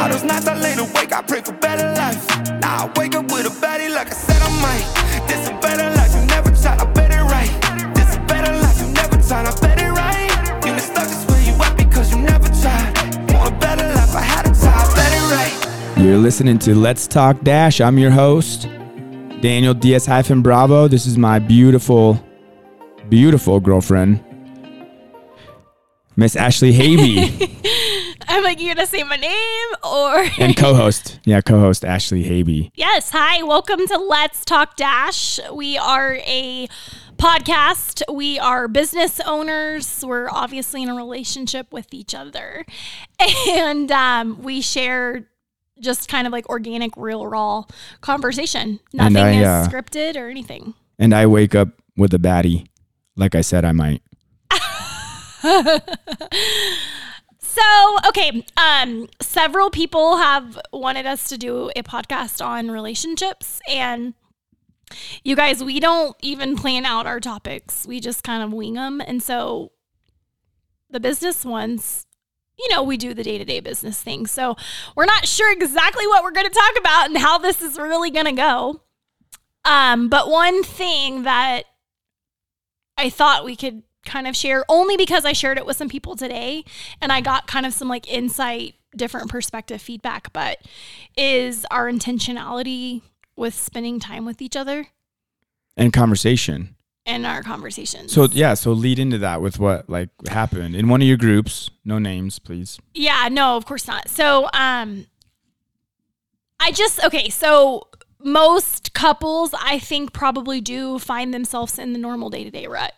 All those nights I laid awake, I pray for better life. Now I wake up with a baddie like I said I might. This a better life, you never tried, I bet it right. This a better life, you never tried, I bet it right. You been stuck just where you at because you never tried. Want a better life, I had to try, I bet it right. You're listening to Let's Talk Dash. I'm your host, Daniel Diaz hyphen Bravo. This is my beautiful, beautiful girlfriend, Miss Ashley Habe, I'm like, you're gonna say my name or and co-host. Yeah, co-host Ashley Habe. Yes, hi, welcome to Let's Talk Dash. We are a podcast. We are business owners. We're obviously in a relationship with each other. And um, we share just kind of like organic, real, raw conversation. Nothing I, is uh, scripted or anything. And I wake up with a baddie, like I said I might. So, okay, um, several people have wanted us to do a podcast on relationships and you guys, we don't even plan out our topics. We just kind of wing them. And so the business ones, you know, we do the day-to-day business things. So, we're not sure exactly what we're going to talk about and how this is really going to go. Um, but one thing that I thought we could kind of share only because I shared it with some people today and I got kind of some like insight, different perspective feedback, but is our intentionality with spending time with each other And conversation. and our conversations. So yeah, so lead into that with what like happened in one of your groups. No names, please. Yeah, no, of course not. So, um, I just, okay, so most couples, I think, probably do find themselves in the normal day to day rut.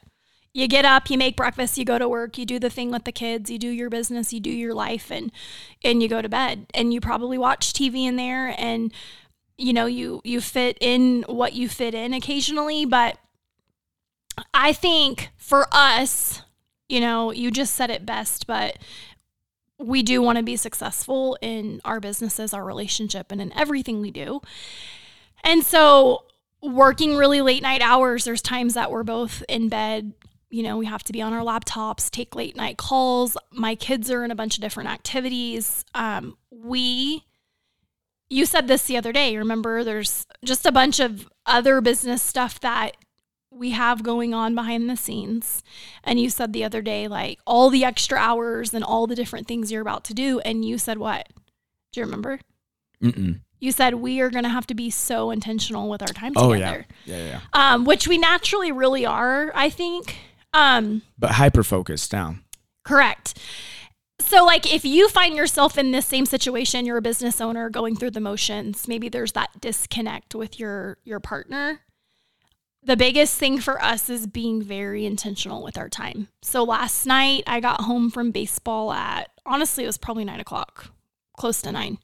You get up, you make breakfast, you go to work, you do the thing with the kids, you do your business, you do your life, and and you go to bed. And you probably watch TV in there, and you know you you fit in what you fit in occasionally. But I think for us, you know, you just said it best, but we do want to be successful in our businesses, our relationship, and in everything we do. And so, working really late night hours, there's times that we're both in bed. You know, we have to be on our laptops, take late night calls. My kids are in a bunch of different activities. Um, we, you said this the other day. Remember, there's just a bunch of other business stuff that we have going on behind the scenes. And you said the other day, like all the extra hours and all the different things you're about to do. And you said what? Do you remember? Mm-mm. You said we are going to have to be so intentional with our time together. Oh together. yeah, yeah, yeah. Um, which we naturally really are, I think. Um, But hyper focused down. Correct. So, like, if you find yourself in this same situation, you're a business owner going through the motions. Maybe there's that disconnect with your your partner. The biggest thing for us is being very intentional with our time. So last night I got home from baseball at honestly it was probably nine o'clock, close to nine.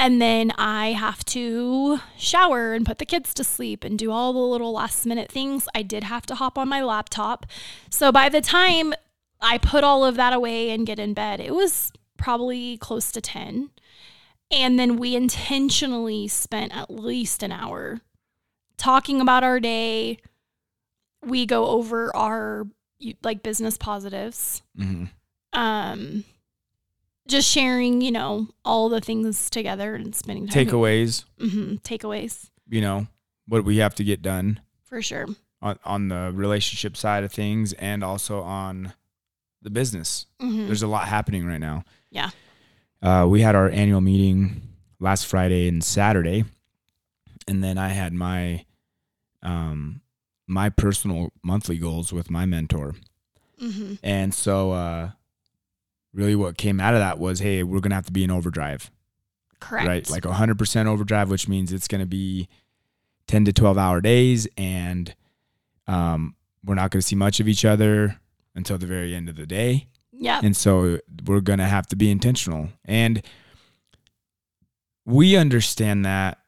And then I have to shower and put the kids to sleep and do all the little last minute things. I did have to hop on my laptop. So by the time I put all of that away and get in bed, it was probably close to 10. And then we intentionally spent at least an hour talking about our day. We go over our like business positives. hmm Um just sharing, you know, all the things together and spending time. Takeaways, hmm Takeaways you know, what we have to get done for sure. on, on the relationship side of things and also on the business. hmm There's a lot happening right now. Yeah. Uh, we had our annual meeting last Friday and Saturday, and then I had my um my personal monthly goals with my mentor. hmm And so uh really what came out of that was hey, we're going to have to be in overdrive, Correct. right? Like 100% overdrive, which means it's going to be 10 to 12 hour days and um we're not going to see much of each other until the very end of the day. yeah. And so we're going to have to be intentional. And we understand that,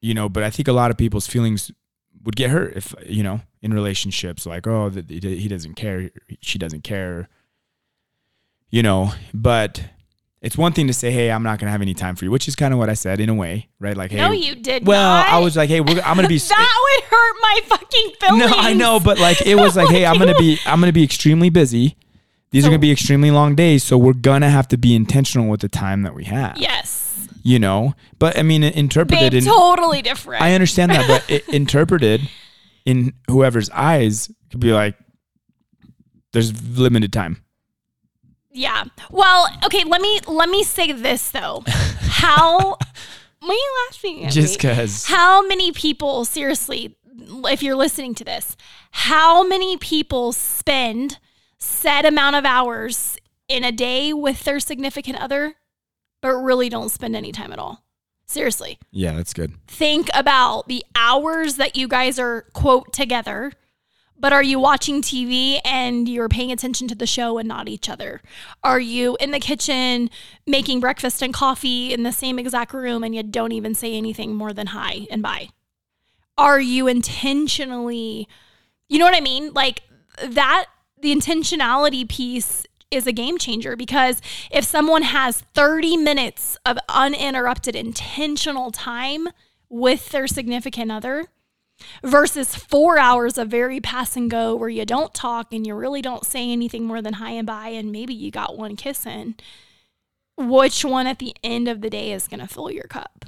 you know, but I think a lot of people's feelings would get hurt if, you know, in relationships, like, oh, that he he doesn't care, she doesn't care, you know, but it's one thing to say, hey, I'm not going to have any time for you, which is kind of what I said in a way, right? Like, hey, no, you did well, not. I was like, hey, we're, I'm going to be. that would hurt my fucking feelings. No, I know, but like it was like, hey, I'm gonna be I'm gonna be extremely busy These So- are going to be extremely long days, so we're going to have to be intentional with the time that we have. Yes. You know, but I mean, interpreted Babe, in totally different. I understand that, but it, interpreted in whoever's eyes could be like, there's limited time. Yeah. Well, okay, let me let me say this though. How why are you laughing at Just me? because. How many people, seriously, if you're listening to this, how many people spend set amount of hours in a day with their significant other, but really don't spend any time at all? Seriously. Yeah, that's good. Think about the hours that you guys are, quote, together. But are you watching TV and you're paying attention to the show and not each other? Are you in the kitchen making breakfast and coffee in the same exact room and you don't even say anything more than hi and bye? Are you intentionally, you know what I mean? Like that, the intentionality piece is a game changer because if someone has 30 minutes of uninterrupted intentional time with their significant other, versus four hours of very pass and go where you don't talk and you really don't say anything more than hi and bye and maybe you got one kiss in which one at the end of the day is going to fill your cup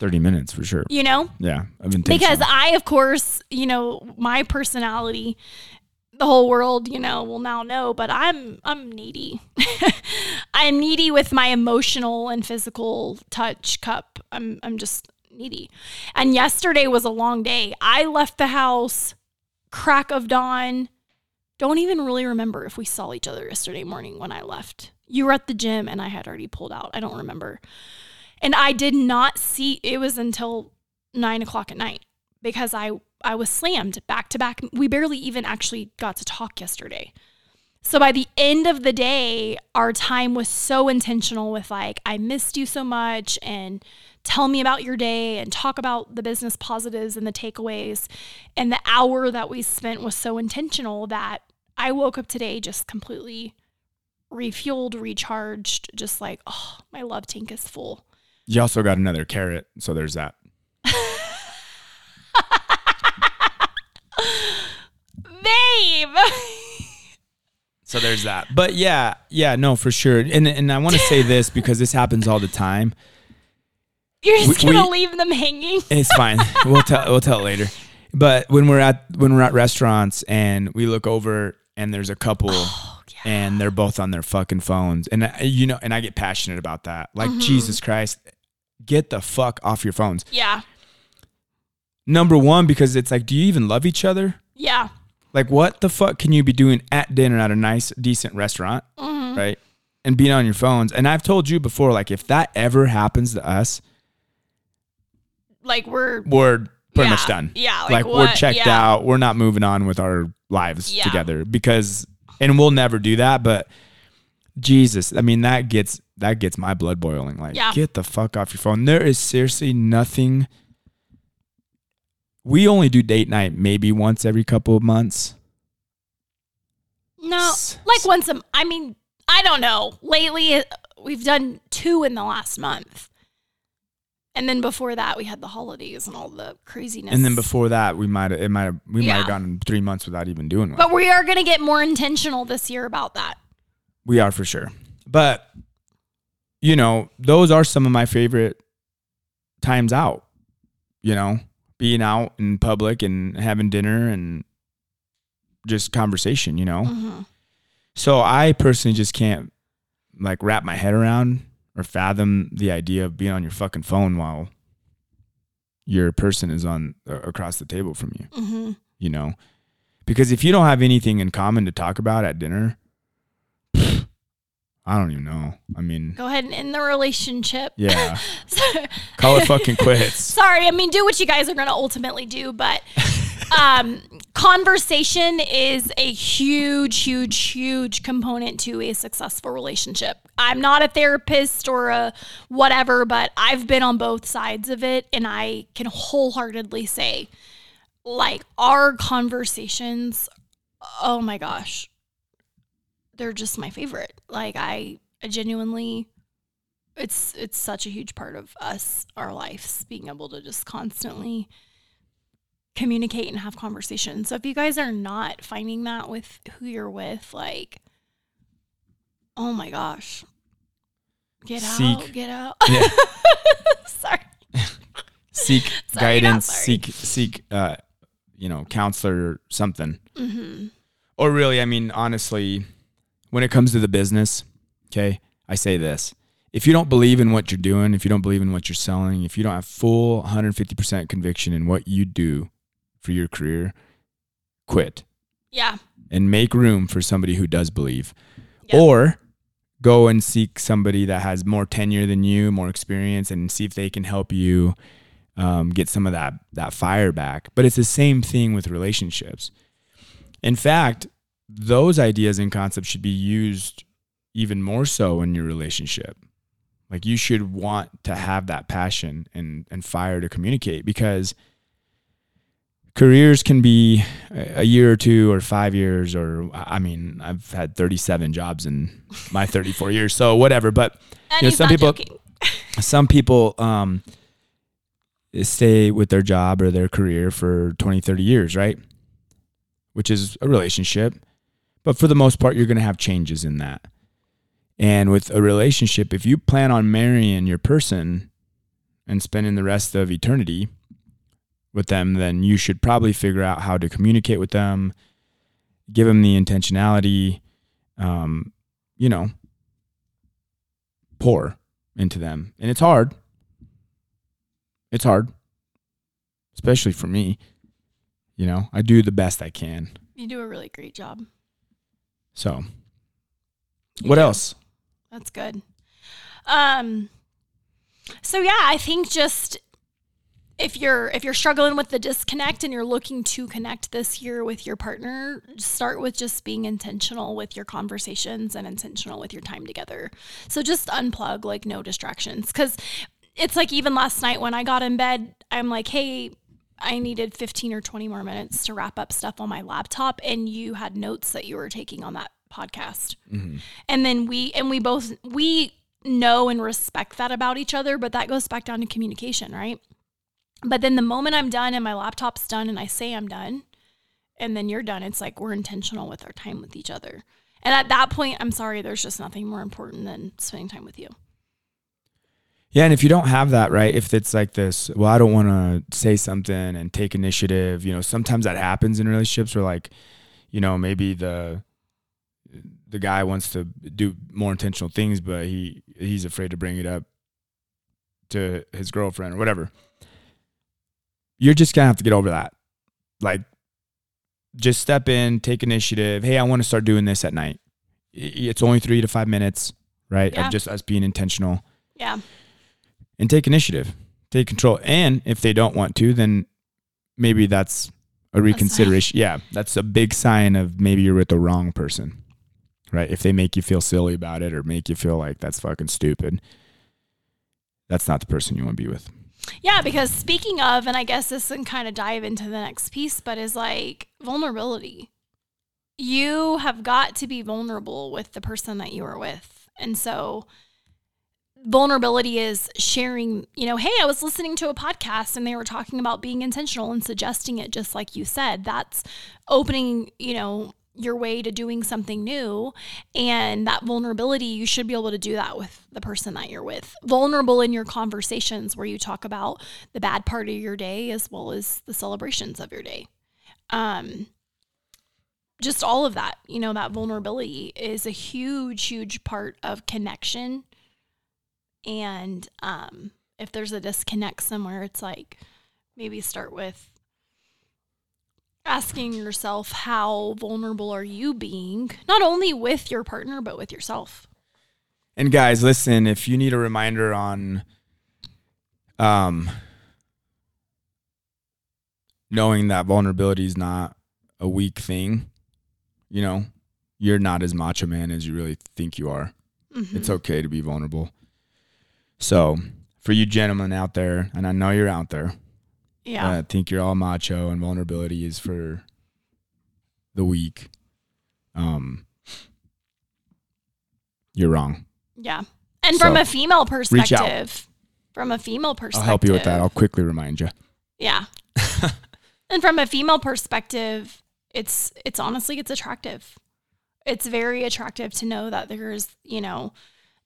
30 minutes for sure. you know Yeah, intentional. because i of course you know my personality the whole world you know will now know but i'm i'm needy i'm needy with my emotional and physical touch cup i'm i'm just needy. And yesterday was a long day. I left the house crack of dawn. Don't even really remember if we saw each other yesterday morning when i left. You were at the gym and i had already pulled out. I don't remember. And i did not see it was until nine o'clock at night because I I was slammed back to back. We barely even actually got to talk yesterday. So by the end of the day, our time was so intentional with like, I missed you so much and tell me about your day and talk about the business positives and the takeaways. And the hour that we spent was so intentional that I woke up today just completely refueled, recharged, just like, oh, my love tank is full. you also got another carrot, so there's that. Babe. So there's that. But yeah, yeah, no, for sure. And and I want to say this because this happens all the time. You're just We- gonna we- leave them hanging. It's fine. we'll tell we'll tell it later. But when we're at when we're at restaurants and we look over and there's a couple Oh, and they're both on their fucking phones and I, you know and I get passionate about that. Like Mm-hmm. Jesus Christ, get the fuck off your phones. Yeah. Number 1 because it's like do you even love each other? Yeah. Like what the fuck can you be doing at dinner at a nice decent restaurant, Mm-hmm. right? And being on your phones. And I've told you before like if that ever happens to us, Like we're we're pretty Yeah. much done. Yeah, like Like, we're checked yeah. out. We're not moving on with our lives Yeah. together because and we'll never do that, but Jesus, I mean that gets that gets my blood boiling. Like get the fuck off your phone. There is seriously nothing we only do date night maybe once every couple of months. no like once a I mean, I don't know. Lately uh, we've done two in the last month. And then before that we had the holidays and all the craziness. And then before that, we might it might have we might have gone three months without even doing one. But we are gonna get more intentional this year about that. We are for sure. But you know, those are some of my favorite times out. You know, being out in public and having dinner and just conversation, you know. Mhm. So I personally just can't like wrap my head around or fathom the idea of being on your fucking phone while your person is on uh, across the table from you Mhm. you know because if you don't have anything in common to talk about at dinner i don't even know i mean Go ahead and end the relationship. yeah call it fucking quits Sorry, I mean, do what you guys are going to ultimately do, but um, conversation is a huge, huge, huge component to a successful relationship. I'm not a therapist or a whatever, but I've been on both sides of it, and I can wholeheartedly say, like, our conversations, oh my gosh, they're just my favorite. Like, I, I genuinely it's it's such a huge part of us our lives being able to just constantly communicate and have conversations so if you guys are not finding that with who you're with like Oh my gosh. Get Seek- out. Get out. Yeah. Sorry. seek Sorry, guidance, seek seek uh you know, counselor or something. hmm Or really, I mean, honestly, when it comes to the business, okay, I say this. If you don't believe in what you're doing, if you don't believe in what you're selling, if you don't have full 150% conviction in what you do for your career, quit Yeah. and make room for somebody who does believe. Yeah. Or go and seek somebody that has more tenure than you, more experience, and see if they can help you um, get some of that that fire back. But it's the same thing with relationships. In fact, those ideas and concepts should be used even more so in your relationship. Like you should want to have that passion and and fire to communicate because careers can be a year or two or five years or I mean I've had 37 jobs in my 34 years so whatever but And You know, some people- some people um stay with their job or their career for 20 30 years right? Which is a relationship but for the most part you're going to have changes in that. And with a relationship if you plan on marrying your person and spending the rest of eternity with them then you should probably figure out how to communicate with them give them the intentionality um you know pour into them. And it's hard. It's hard. Especially for me. You know, I do the best I can. You do a really great job. So, You what do. else? That's good. Um so yeah, I think just if you're if you're struggling with the disconnect and you're looking to connect this year with your partner, start with just being intentional with your conversations and intentional with your time together. So just unplug like no distractions cuz it's like even last night when I got in bed, I'm like, "Hey, I needed 15 or 20 more minutes to wrap up stuff on my laptop and you had notes that you were taking on that podcast." Mm-hmm. and then we and we both we know and respect that about each other but that goes back down to communication right but then the moment i'm done and my laptop's done and i say i'm done and then you're done it's like we're intentional with our time with each other and at that point i'm sorry there's just nothing more important than spending time with you Yeah, and if you don't have that, right? If it's like this, well, I don't want to say something and take initiative. You know, sometimes that happens in relationships where, like, you know, maybe the the guy wants to do more intentional things, but he he's afraid to bring it up to his girlfriend or whatever. You're just gonna have to get over that. Like, just step in, take initiative. Hey, I want to start doing this at night. It's only three to five minutes, right? Yeah. Of just us being intentional yeah and take initiative, take control. And if they don't want to, then maybe that's a reconsideration. Yeah, that's a big sign of maybe you're with the wrong person, right? If they make you feel silly about it or make you feel like that's fucking stupid, that's not the person you want to be with. Yeah because speaking of and i guess this can kind of dive into the next piece but is like vulnerability you have got to be vulnerable with the person that you are with and so vulnerability is sharing, you know, hey, I was listening to a podcast and they were talking about being intentional and suggesting it just like you said. That's opening, you know, your way to doing something new. And that vulnerability, you should be able to do that with the person that you're with. Vulnerable in your conversations where you talk about the bad part of your day as well as the celebrations of your day. Um, just all of that, you know, that vulnerability is a huge, huge part of connection and um, if there's a disconnect somewhere, it's like maybe start with asking yourself how vulnerable are you being, not only with your partner, but with yourself. And guys, listen, if you need a reminder on um knowing that vulnerability is not a weak thing, you know, you're not as macho man as you really think you are. Mhm. It's okay to be vulnerable. So, for you gentlemen out there, and I know you're out there, yeah. I think you're all macho and vulnerability is for the weak. Um you're wrong. yeah. And from a female perspective, from a female perspective, I'll help you with that. I'll quickly remind you. Yeah. and from a female perspective, it's it's honestly it's attractive. it's very attractive to know that there's, you know,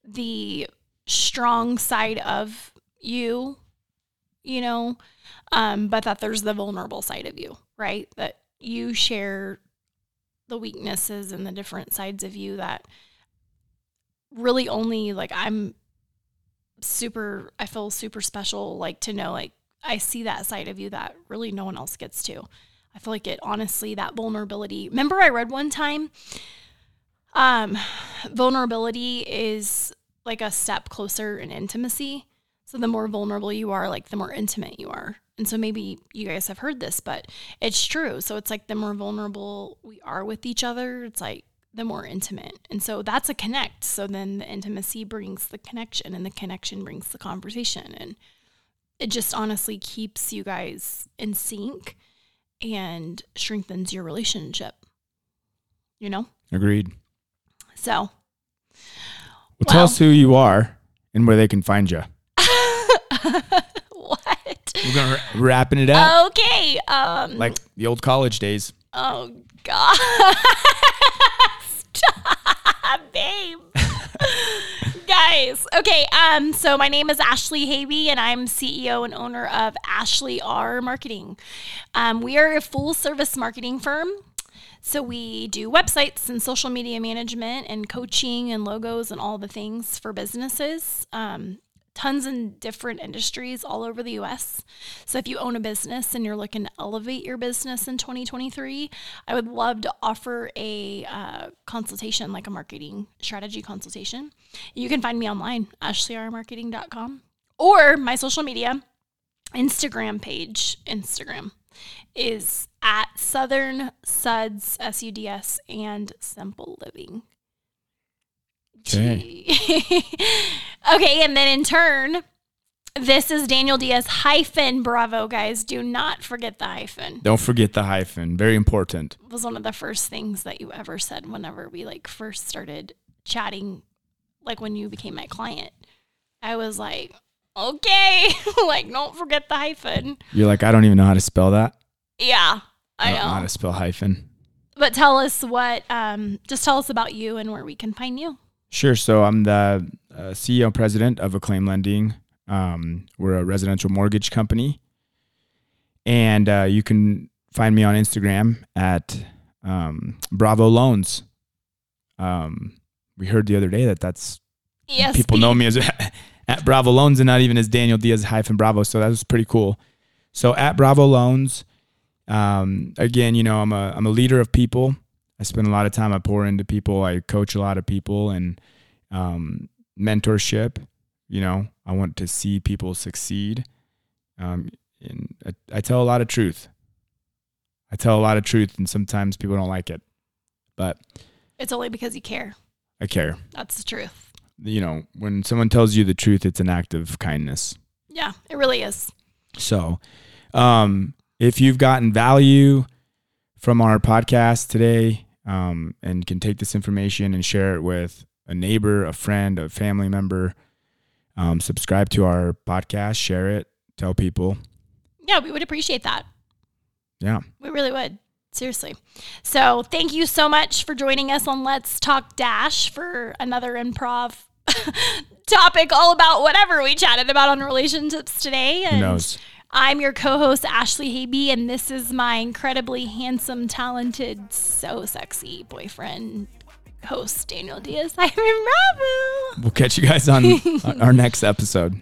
the strong side of you, you know, um, but that there's the vulnerable side of you, right? That you share the weaknesses and the different sides of you that really only like I'm super I feel super special like to know like I see that side of you that really no one else gets to. I feel like it honestly that vulnerability. Remember I read one time um vulnerability is like a step closer in intimacy. So the more vulnerable you are, like the more intimate you are. And so maybe you guys have heard this, but it's true. So it's like the more vulnerable we are with each other, it's like the more intimate. And so that's a connect. So then the intimacy brings the connection and the connection brings the conversation. And it just honestly keeps you guys in sync and strengthens your relationship. You know? Agreed. So Well, tell us who you are and where they can find you. what? We're gonna ra- wrapping it up Okay. Um like the old college days. Oh God! Stop, babe. Guys, okay. Um, so my name is Ashley Havey, and I'm CEO and owner of Ashley R Marketing. Um, we are a full service marketing firm. So we do websites and social media management and coaching and logos and all the things for businesses. Um, tons in different industries all over the US. So if you own a business and you're looking to elevate your business in 2023, I would love to offer a uh, consultation, like a marketing strategy consultation. You can find me online, ashleyrmarketing.com, or my social media, Instagram page, Instagram is at Southern Suds, S U D S, and Simple Living. Okay. okay, and then in turn, this is Daniel Diaz hyphen Bravo, guys. Do not forget the hyphen. Don't forget the hyphen. Very important. It was one of the first things that you ever said whenever we like first started chatting, like when you became my client. I was like, okay, like don't forget the hyphen. You're like, I don't even know how to spell that. Yeah, I don't know how to spell hyphen. But tell us what, um, just tell us about you and where we can find you. Sure. So I'm the uh, CEO and president of Acclaim Lending. Um, we're a residential mortgage company, and uh, you can find me on Instagram at um, Bravo Loans. Um, we heard the other day that that's Yes, people know me as at Bravo Loans and not even as Daniel Diaz hyphen Bravo. So that was pretty cool. So at Bravo Loans, um, again, you know, I'm a I'm a leader of people. I spend a lot of time. I pour into people. I coach a lot of people and um, mentorship. You know, I want to see people succeed. Um, and I, I tell a lot of truth. I tell a lot of truth, and sometimes people don't like it, but It's only because you care. I care. That's the truth. You know, when someone tells you the truth, it's an act of kindness. Yeah, it really is. So, um, if you've gotten value from our podcast today um, and can take this information and share it with a neighbor, a friend, a family member, um, subscribe to our podcast, share it, tell people. Yeah, we would appreciate that. Yeah. We really would. Seriously. So thank you so much for joining us on Let's Talk Dash for another improv topic all about whatever we chatted about on relationships today. Who knows? I'm your co-host Ashley Habe, and this is my incredibly handsome, talented, so sexy boyfriend, host Daniel Diaz. I'm in Bravo. We'll catch you guys on our next episode.